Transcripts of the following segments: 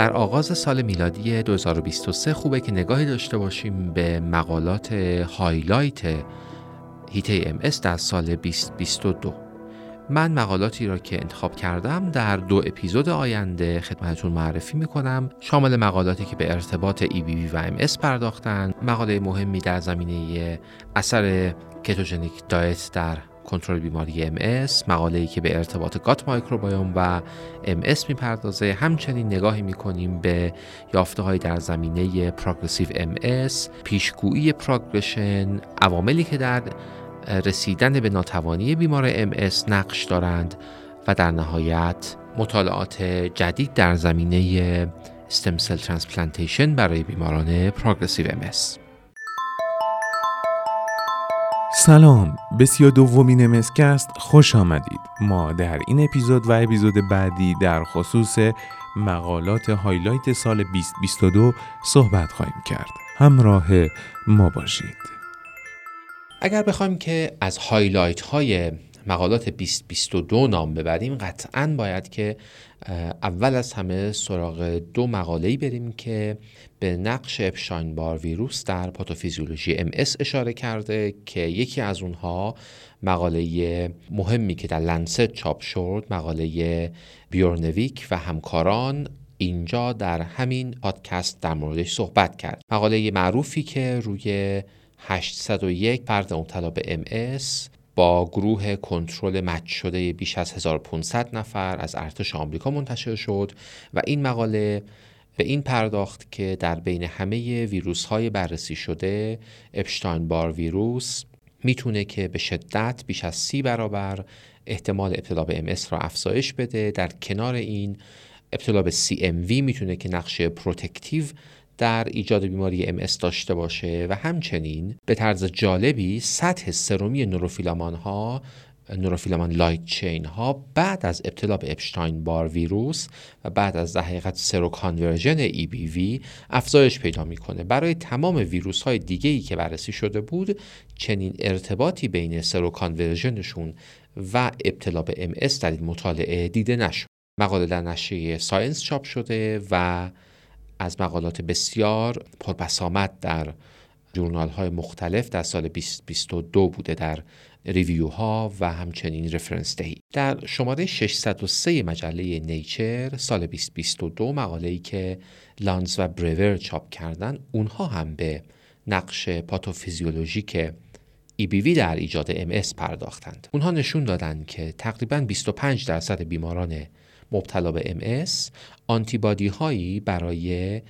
در آغاز سال میلادی 2023 خوبه که نگاهی داشته باشیم به مقالات highlight حیطه MS در سال 2022 من مقالاتی را که انتخاب کردم در دو اپیزود آینده خدمتتون معرفی می‌کنم. شامل مقالاتی که به ارتباط EBV و MS پرداختن مقاله مهمی در زمینه اثر ketogenic diet در کنترل بیماری MS مقاله ای که به ارتباط gut microbiome و MS می‌پردازه. همچنین نگاهی می‌کنیم به یافته های در زمینه progressive MS پیشگویی progression عواملی که در رسیدن به ناتوانی بیمار MS نقش دارند و در نهایت مطالعات جدید در زمینه stem cell transplantation برای بیماران progressive MS سلام. به سی دومین MScast خوش آمدید. ما در این اپیزود و اپیزود بعدی در خصوص مقالات highlight سال 2022 صحبت خواهیم کرد. همراه ما باشید. اگر بخوایم که از highlight های مقالات 2022 نام ببریم قطعا باید که اول از همه سراغ دو مقاله‌ای بریم که به نقش Epstein-Barr virus در پاتوفیزیولوژی MS اشاره کرده که یکی از اونها مقاله مهمی که در Lancet چاپ شد مقاله بیورنویک و همکاران اینجا در همین پادکست در موردش صحبت کرد. مقاله معروفی که روی 801 فرد مبتلا به MS با گروه کنترل مچ شده بیش از 1500 نفر از ارتش آمریکا منتشر شد و این مقاله به این پرداخت که در بین همه ویروس های بررسی شده اپشتاین بار ویروس می‌تونه که به شدت بیش از سی برابر احتمال ابتلا به MS را افزایش بده. در کنار این ابتلا به CMV می‌تونه که نقش protective در ایجاد بیماری MS داشته باشه و همچنین به طرز جالبی سطح سرومی نوروفیلامان ها neurofilament light chain ها بعد از ابتلا به Epstein-Barr virus و بعد از در حقیقت seroconversion EBV افزایش پیدا می‌کنه. برای تمام ویروس های دیگه ای که بررسی شده بود چنین ارتباطی بین seroconversion شون و ابتلا به MS در این مطالعه دیده نشد. مقاله در نشریه Science چاپ شده و از مقالات بسیار پربسامت در journal های مختلف در سال 2022 بوده در review ها و همچنین رفرنس دهی در شماره 603 مجله Nature سال 2022 مقاله ای که لانز و برور چاپ کردن اونها هم به نقش پاتوفیزیولوژیک EBV در ایجاد MS پرداختند. اونها نشون دادند که تقریبا 25 درصد بیماران مبتلا به MS آنتیبادی هایی برای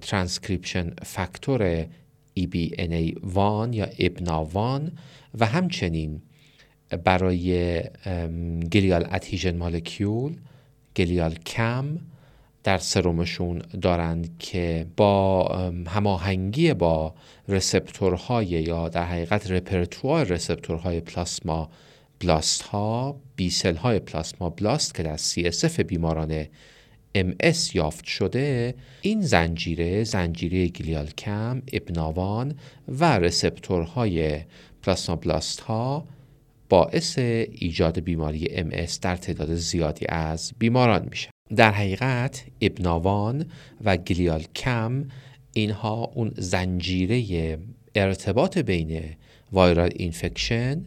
ترانسکریپشن فاکتور EBNA1 یا EBNA1 و همچنین برای glial adhesion molecule GlialCAM در سرومشون دارند که با هماهنگی با رسپتورهای یا در حقیقت رپرتوار رسپتورهای پلاسما بلاست ها بی سل های پلاسما بلاست که در CSF بیماران MS یافت شده این زنجیره زنجیره گلیال کم ابناوان و رسپتورهای پلاسما بلاست ها باعث ایجاد بیماری MS در تعداد زیادی از بیماران میشه. در حقیقت EBNA1 و GlialCAM اینها اون زنجیره ارتباط بین viral infection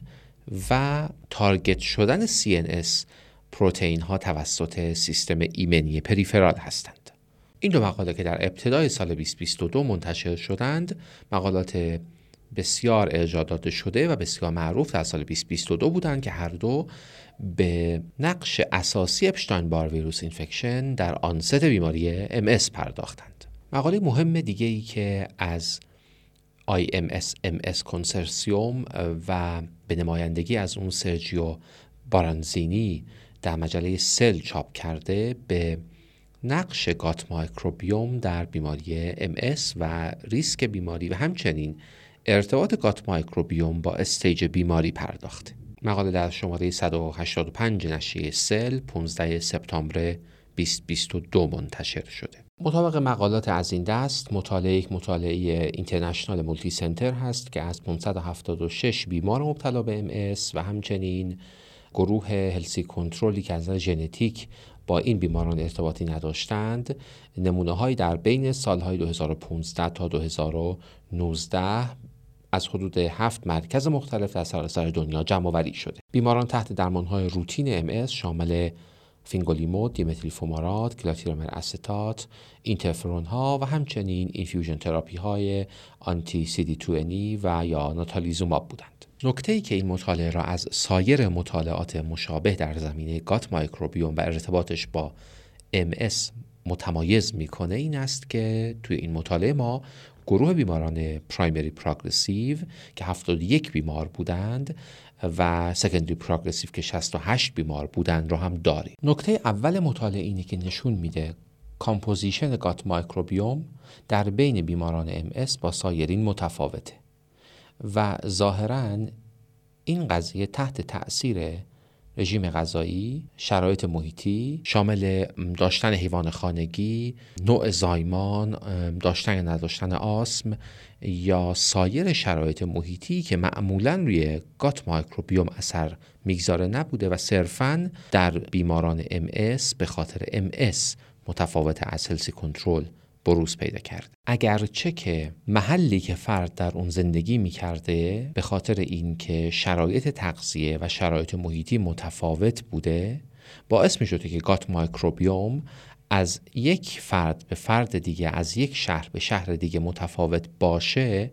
و target شدن CNS پروتئین ها توسط سیستم ایمنی peripheral هستند. این دو مقاله که در ابتدای سال 2022 منتشر شدند مقالات بسیار ارجاع شده و بسیار معروف در سال 2022 بودند که هر دو به نقش اساسی Epstein-Barr virus infection در onset بیماری MS پرداختند. مقاله مهم دیگه ای که از iMSMS consortium و به نمایندگی از اون سرجیو بارانزینی در مجله Cell چاپ کرده به نقش gut microbiome در بیماری MS و ریسک بیماری و همچنین ارتباط gut microbiome با stage بیماری پرداخته مقاله در شماره 185 نشریه سل 15 سپتامبر 2022 منتشر شده. مطابق مقالات از این دست مطالعه یک مطالعه اینترنشنال مولتی سنتر هست که از 576 بیمار مبتلا به MS و همچنین گروه هلسی کنترلی که از نظر ژنتیک با این بیماران ارتباطی نداشتند نمونه هایی در بین سالهای 2015 تا 2019 از حدود هفت مرکز مختلف در سراسر دنیا جمع آوری شده. بیماران تحت درمانهای روتین MS شامل فینگولیمود، دیمتیل فومارات، گلاتیرامر استات، اینترفرون ها و همچنین infusion therapy های anti-CD و یا ناتالیزوماب بودند. نکته ای که این مطالعه را از سایر مطالعات مشابه در زمینه gut microbiome و ارتباطش با MS متمایز می‌کنه این است که توی این مطالعه ما گروه بیماران primary progressive که 71 بیمار بودند و secondary progressive که 68 بیمار بودند را هم داریم. نکته اول مطالعه اینه که نشون میده composition gut microbiome در بین بیماران MS با سایرین متفاوته و ظاهرا این قضیه تحت تاثیر رژیم غذایی، شرایط محیطی شامل داشتن حیوان خانگی، نوع زایمان، داشتن یا نداشتن آسم یا سایر شرایط محیطی که معمولا روی گات مایکروبیوم اثر می‌گذاره نبوده و صرفا در بیماران MS به خاطر MS متفاوت از هلسی کنترل بروز پیدا کرد اگرچه که محلی که فرد در اون زندگی می کرده به خاطر اینکه شرایط تغذیه و شرایط محیطی متفاوت بوده باعث می شده که gut microbiome از یک فرد به فرد دیگه از یک شهر به شهر دیگه متفاوت باشه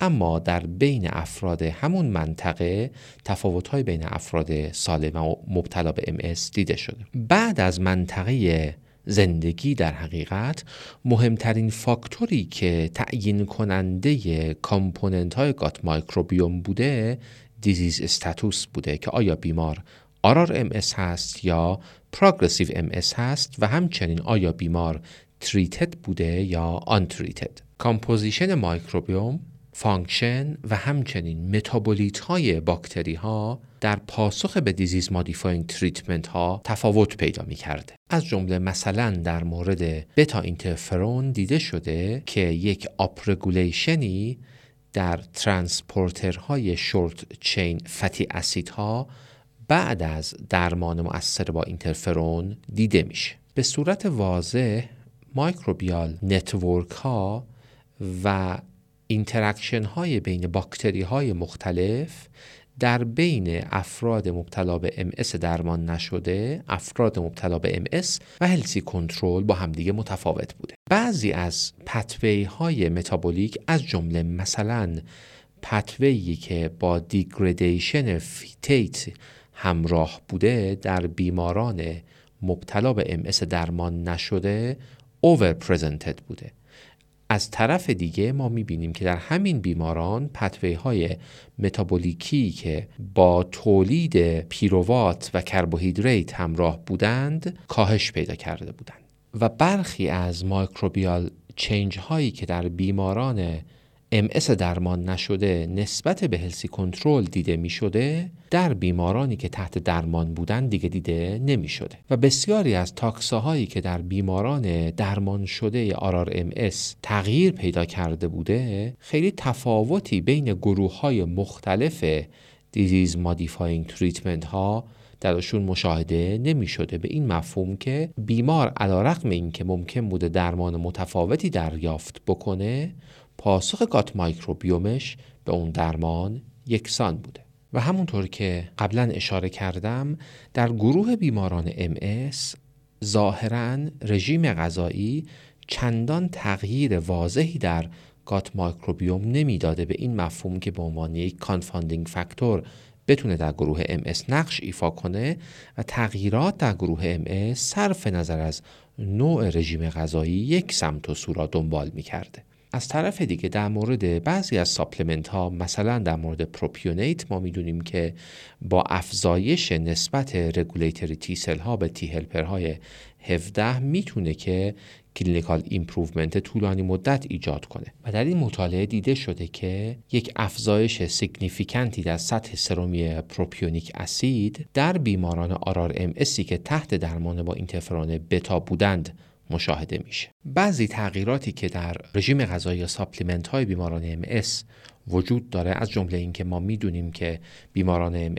اما در بین افراد همون منطقه تفاوت‌های بین افراد سالم و مبتلا به MS دیده شده. بعد از منطقه زندگی در حقیقت مهمترین فاکتوری که تعیین کننده component های gut microbiome بوده disease status بوده که آیا بیمار RRMS هست یا progressive MS هست و همچنین آیا بیمار treated بوده یا untreated composition microbiome function و همچنین متابولیت های باکتری ها در پاسخ به disease modifying treatment ها تفاوت پیدا می کرده. از جمله مثلا در مورد بتا اینترفرون دیده شده که یک upregulation ی در transporter های short chain fatty acid ها بعد از درمان مؤثر با اینترفرون دیده میشه. به صورت واضح microbial network ها و interaction های بین باکتری های مختلف در بین افراد مبتلا به MS درمان نشده، افراد مبتلا به MS و healthy control با همدیگه متفاوت بوده. بعضی از pathway های متابولیک از جمله مثلا pathway ی که با degradation phytate همراه بوده در بیماران مبتلا به MS درمان نشده overpresented بوده از طرف دیگه ما می‌بینیم که در همین بیماران pathway های متابولیکی که با تولید پیروات و carbohydrate همراه بودند کاهش پیدا کرده بودند. و برخی از microbial change هایی که در بیماران MS درمان نشده نسبت به healthy control دیده می شده در بیمارانی که تحت درمان بودن دیگه دیده نمی شده و بسیاری از taxa هایی که در بیماران درمان شده RRMS تغییر پیدا کرده بوده خیلی تفاوتی بین گروه های مختلف disease modifying treatment ها درشون مشاهده نمی شده به این مفهوم که بیمار علی رغم این که ممکن بوده درمان متفاوتی دریافت بکنه پاسخ gut microbiome ش به اون درمان یکسان بوده و همونطور که قبلا اشاره کردم در گروه بیماران MS ظاهرا رژیم غذایی چندان تغییر واضحی در gut microbiome نمی‌داده به این مفهوم که به عنوان یک confounding factor بتونه در گروه MS نقش ایفا کنه و تغییرات در گروه MS صرف نظر از نوع رژیم غذایی یک سمت و سو را دنبال می کرده. از طرف دیگه در مورد بعضی از supplement ها مثلا در مورد propionate ما می‌دونیم که با افزایش نسبت regulatory T cell ها به T helper های 17 می‌تونه که clinical improvement طولانی مدت ایجاد کنه. و در این مطالعه دیده شده که یک افزایش significant ی در سطح سرومی propionic acid در بیماران RRMS که تحت درمان با اینترفرون بتا بودند مشاهده میشه. بعضی تغییراتی که در رژیم غذایی یا supplement های بیماران MS وجود داره از جمله اینکه ما می‌دونیم که بیماران MS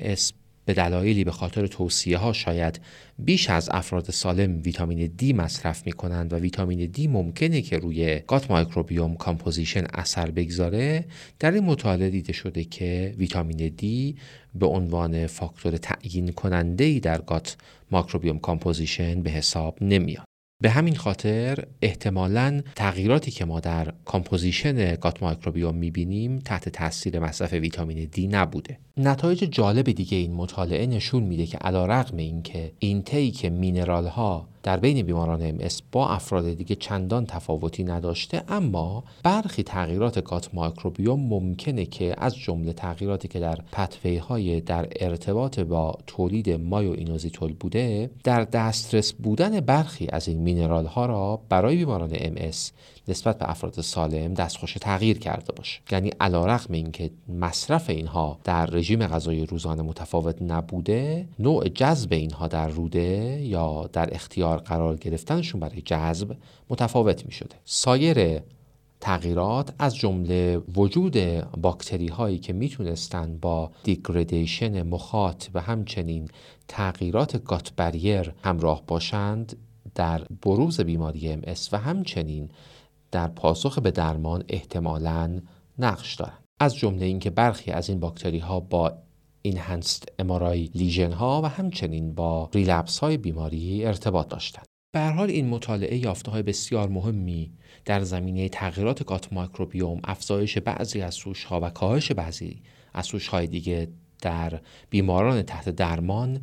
به دلایلی به خاطر توصیه ها شاید بیش از افراد سالم ویتامین دی مصرف می کنند و ویتامین دی ممکنه که روی gut microbiome composition اثر بگذاره. در این مطالعه دیده شده که ویتامین دی به عنوان فاکتور تعیین کننده ای در gut microbiome composition به حساب نمیاد. به همین خاطر احتمالا تغییراتی که ما در composition gut microbiome می‌بینیم تحت تاثیر مصرف ویتامین دی نبوده. نتایج جالب دیگه این مطالعه نشون میده که علی‌رغم این که mineral ها در بین بیماران MS با افراد دیگه چندان تفاوتی نداشته اما برخی تغییرات gut microbiome ممکنه که از جمله تغییراتی که در pathway های در ارتباط با تولید myo-inositol بوده در دسترس بودن برخی از این mineral ها را برای بیماران MS نسبت به افراد سالم دستخوش تغییر کرده باشه. یعنی علیرغم اینکه مصرف اینها در رژیم غذایی روزانه متفاوت نبوده نوع جذب اینها در روده یا در اختیار قرار گرفتنشون برای جذب متفاوت می شده سایر تغییرات از جمله وجود باکتری هایی که می‌تونستند با دیگردیشن مخاط و همچنین تغییرات گات بریر همراه باشند در بروز بیماری ام و همچنین در پاسخ به درمان احتمالاً نقش دارند. از جمله اینکه برخی از این باکتری ها با اینهنست امارای لیژن ها و همچنین با ریلپس های بیماری ارتباط داشتند. به حال این مطالعه یافته های بسیار مهمی در زمینه تغییرات گات مایکروبیوم افزایش بعضی از سوش ها و کاهش بعضی از سوش های دیگه در بیماران تحت درمان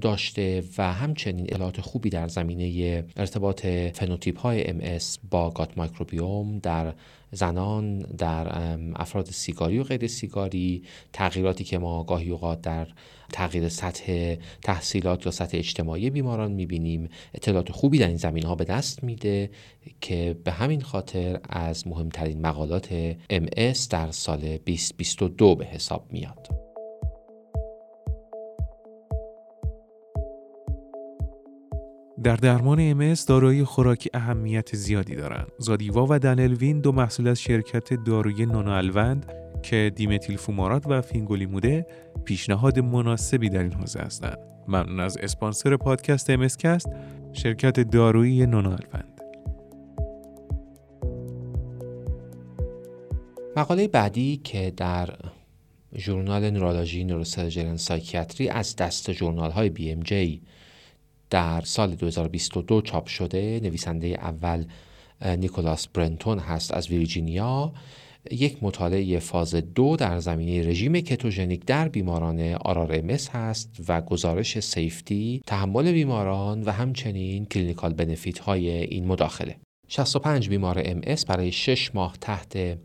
داشته و همچنین اطلاعات خوبی در زمینه ارتباط فنوتیپ های ام با گات مایکروبیوم در زنان در افراد سیگاری و غیر سیگاری تغییراتی که ما گاهی اوقات در تغییر سطح تحصیلات یا سطح اجتماعی بیماران می‌بینیم اطلاعات خوبی در این زمین ها به دست میده که به همین خاطر از مهمترین مقالات MS در سال 2022 به حساب میاد. در درمان امس داروی خوراکی اهمیت زیادی دارند. زادیوا و دنلوین دو محصول از شرکت داروی نانوالوند که دیمتیل فومارات و فینگولیموده پیشنهاد مناسبی در این حوزه هستند. ممنون از اسپانسر پادکست امسکست شرکت دارویی نانوالوند. مقاله بعدی که در Journal Neurology Neurosurgery Psychiatry از دسته ژورنال های BMJ در سال 2022 چاپ شده نویسنده اول نیکولاس برنتون هست از ویرجینیا. یک مطالعه فاز دو در زمینه رژیم کتوژنیک در بیماران RRMS هست و گزارش safety تحمل بیماران و همچنین clinical benefit های این مداخله. 65 بیمار MS برای 6 ماه تحت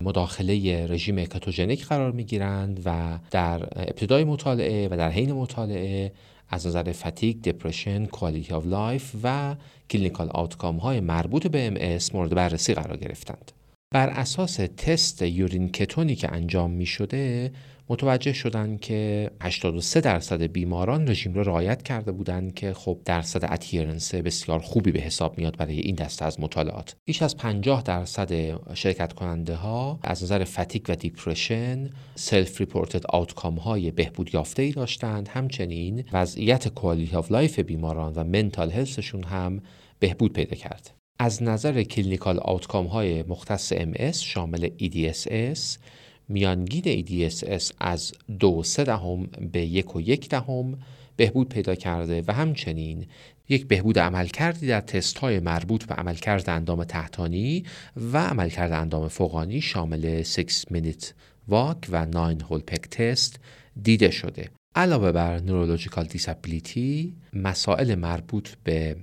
مداخله رژیم کتوژنیک قرار می گیرند و در ابتدای مطالعه و در حین مطالعه از نظر fatigue، depression، quality of life و clinical outcome های مربوط به MS مورد بررسی قرار گرفتند. بر اساس تست urine ketone ی که انجام می شده متوجه شدند که 83 درصد بیماران رژیم را رعایت کرده بودند که خب درصد adherence بسیار خوبی به حساب میاد برای این دسته از مطالعات. بیش از 50 درصد شرکت کننده ها از نظر fatigue و depression self reported outcome های بهبود یافته ای داشتند. همچنین وضعیت quality of life بیماران و mental health شون هم بهبود پیدا کرد. از نظر clinical outcome های مختص MS شامل EDSS میانگین EDSS از دو سه دهم به یک و یک دهم بهبود پیدا کرده و همچنین یک بهبود عملکردی در تست های مربوط به عملکرد اندام تحتانی و عملکرد اندام فوقانی شامل 6 Minute Walk و 9 Hole Peg test دیده شده. علاوه بر neurological disability مسائل مربوط به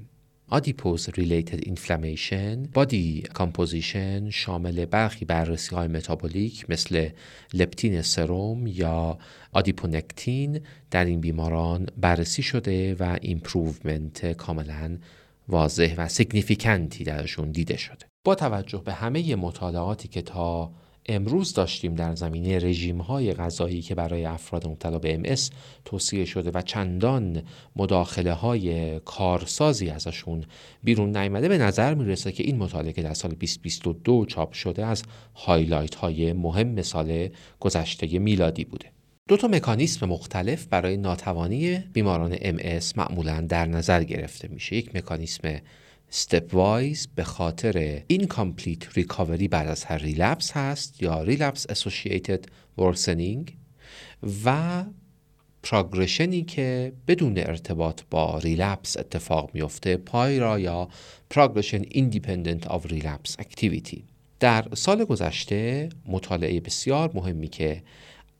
adipose related inflammation body composition شامل برخی بررسی های متابولیک مثل leptin سروم یا adiponectin در این بیماران بررسی شده و improvement کاملا واضح و significant ی درشون دیده شده. با توجه به همه مطالعاتی که تا امروز داشتیم در زمینه رژیم های غذایی که برای افراد مبتلا به MS توصیه شده و چندان مداخله های کارسازی ازشون بیرون نیامده به نظر می‌رسه که این مطالعه که در سال 2022 چاپ شده از highlight های مهم سال گذشته میلادی بوده. دو تا مکانیسم مختلف برای ناتوانی بیماران MS معمولا در نظر گرفته میشه. یک مکانیسم step wise به خاطر incomplete recovery بعد از هر relapse هست یا relapse associated worsening و progression ی که بدون ارتباط با relapse اتفاق میفته PIRA یا progression independent of relapse activity در سال گذشته مطالعه بسیار مهمی که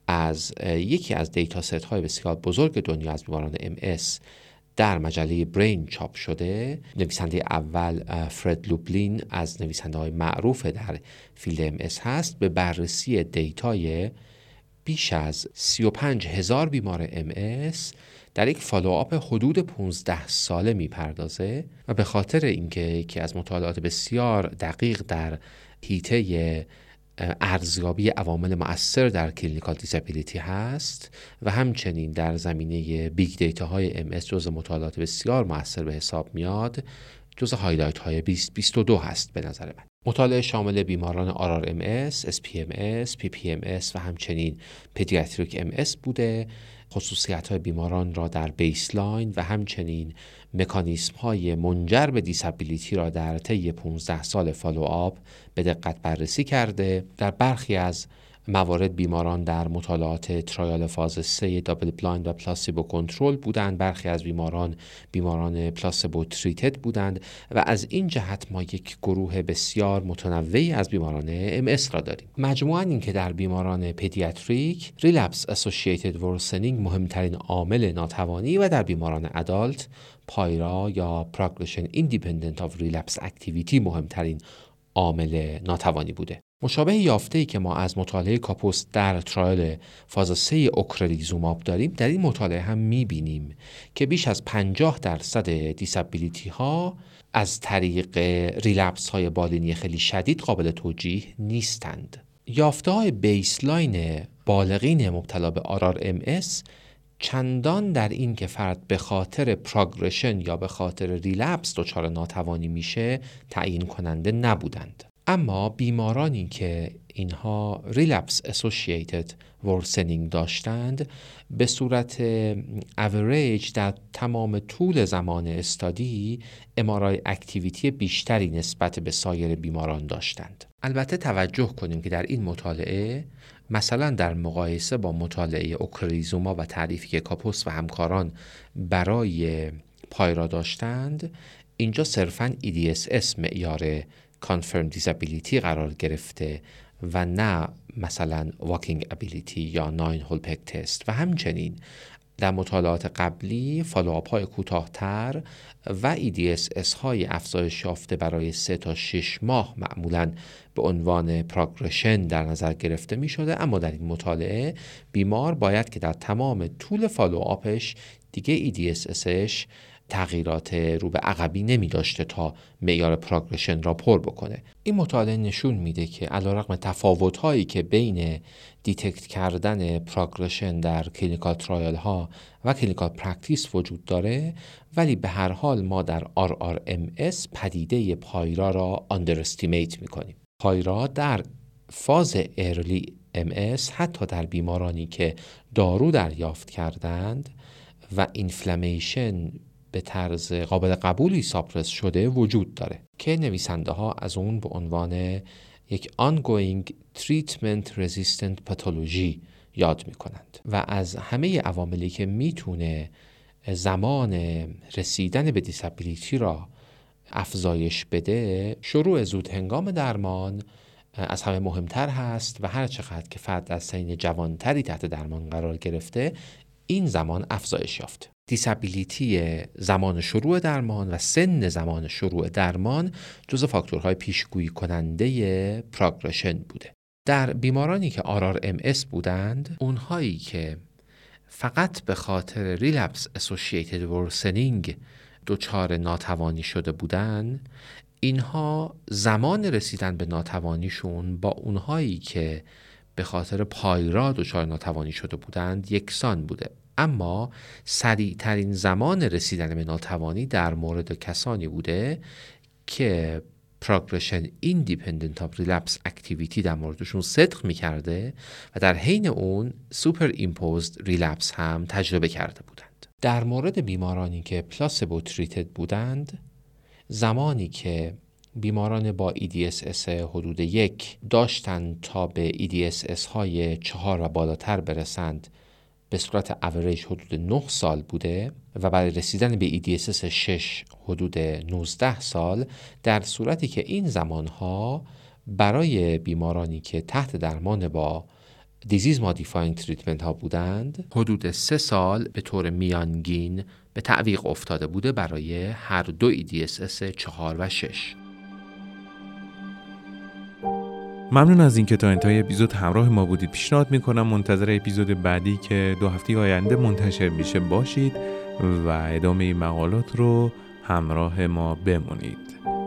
از یکی از data set های بسیار بزرگ دنیا از بیماران MS در مجله Brain چاپ شده نویسنده اول فرد لوبلین از نویسنده های معروف در field MS هست. به بررسی data ی بیش از 35 هزار بیمار MS در یک follow-up حدود 15 ساله می‌پردازه و به خاطر اینکه یکی از مطالعات بسیار دقیق در حیطه ارزیابی عوامل مؤثر در clinical disability هست و همچنین در زمینه big data های MS جزء مطالعات بسیار مؤثر به حساب میاد جز highlight های 2022 هست به نظر من. مطالعه شامل بیماران آرار ام اس، اس پی ام اس، پی پی ام اس و همچنین pediatric MS بوده. خصوصیت های بیماران را در baseline و همچنین مکانیسم های منجر به disability را در طی 15 سال follow-up به دقت بررسی کرده. در برخی از موارد بیماران در مطالعات trial فاز 3 double blind و placebo control بودند. برخی از بیماران بیماران placebo treated بودند و از این جهت ما یک گروه بسیار متنوعی از بیماران MS را داریم. مجموعا این که در بیماران pediatric relapse associated worsening مهمترین عامل ناتوانی و در بیماران adult PIRA یا progression independent of relapse activity مهمترین عامل ناتوانی بوده. مشابه یافته ای که ما از مطالعه Kappos در trial فاز 3 ocrelizumab داریم در این مطالعه هم می‌بینیم که بیش از 50 درصد disability ها از طریق relapse های بالینی خیلی شدید قابل توجیه نیستند. یافته های baseline بالغین مبتلا به RRMS چندان در این که فرد به خاطر progression یا به خاطر relapse دچار ناتوانی میشه تعیین کننده نبودند. اما بیمارانی که اینها relapse associated worsening داشتند به صورت اوریج در تمام طول زمان study MRI activity بیشتری نسبت به سایر بیماران داشتند. البته توجه کنیم که در این مطالعه مثلا در مقایسه با مطالعه ocrelizumab و تعریفی که Kappos و همکاران برای PIRA داشتند اینجا صرفا EDSS معیار confirmed disability قرار گرفته و نه مثلا walking ability یا nine hole peg test و همچنین در مطالعات قبلی follow-up های کوتاهتر و EDSS های افزایش یافته برای 3 تا 6 ماه معمولا به عنوان progression در نظر گرفته می شده اما در این مطالعه بیمار باید که در تمام طول follow-up ش دیگه EDSS ش تغییرات رو به عقبی نمی داشته تا معیار progression را پر بکنه. این مطالعه نشون میده که علیرغم تفاوت هایی که بین detect کردن progression در clinical trial ها و clinical practice وجود داره ولی به هر حال ما در RRMS پدیده PIRA را underestimate می‌کنیم. PIRA در فاز early MS حتی در بیمارانی که دارو دریافت کردند و اینفلامیشن به طرز قابل قبولی ساپرس شده وجود داره که نویسنده ها از اون به عنوان یک ongoing treatment resistant pathology یاد می کنند و از همه عواملی که می‌تونه زمان رسیدن به دیسابیلیتی را افزایش بده شروع زود هنگام درمان از همه مهمتر هست و هر چقدر که فرد در سین جوانتری تحت درمان قرار گرفته این زمان افزایش یافته. disability زمان شروع درمان و سن زمان شروع درمان جز فاکتورهای پیشگویی کننده progression بوده. در بیمارانی که RRMS بودند اونهایی که فقط به خاطر relapse associated worsening دچار ناتوانی شده بودند اینها زمان رسیدن به ناتوانیشون با اونهایی که به خاطر پایرا دچار ناتوانی شده بودند یکسان بوده. اما سریعترین زمان رسیدن به ناتوانی در مورد کسانی بوده که progression independent of relapse activity در موردشون صدق می‌کرده و در حین اون سوپر ایمپوزد ریلپس هم تجربه کرده بودند. در مورد بیمارانی که پلاسبو تریتد بودند زمانی که بیماران با EDSS حدود یک داشتند تا به EDSS های چهار و بالاتر برسند به صورت اوریج حدود 9 سال بوده و برای رسیدن به EDSS 6 حدود 19 سال در صورتی که این زمانها برای بیمارانی که تحت درمان با disease modifying treatment ها بودند حدود سه سال به طور میانگین به تعویق افتاده بوده برای هر دو EDSS 4 و 6 ممنون از اینکه تا انتهای اپیزود همراه ما بودید. پیشنهاد می‌کنم منتظر اپیزود بعدی که دو هفته آینده منتشر میشه باشید و ادامه مقالات رو همراه ما بمونید.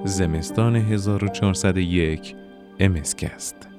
زمستان 1401 امسکست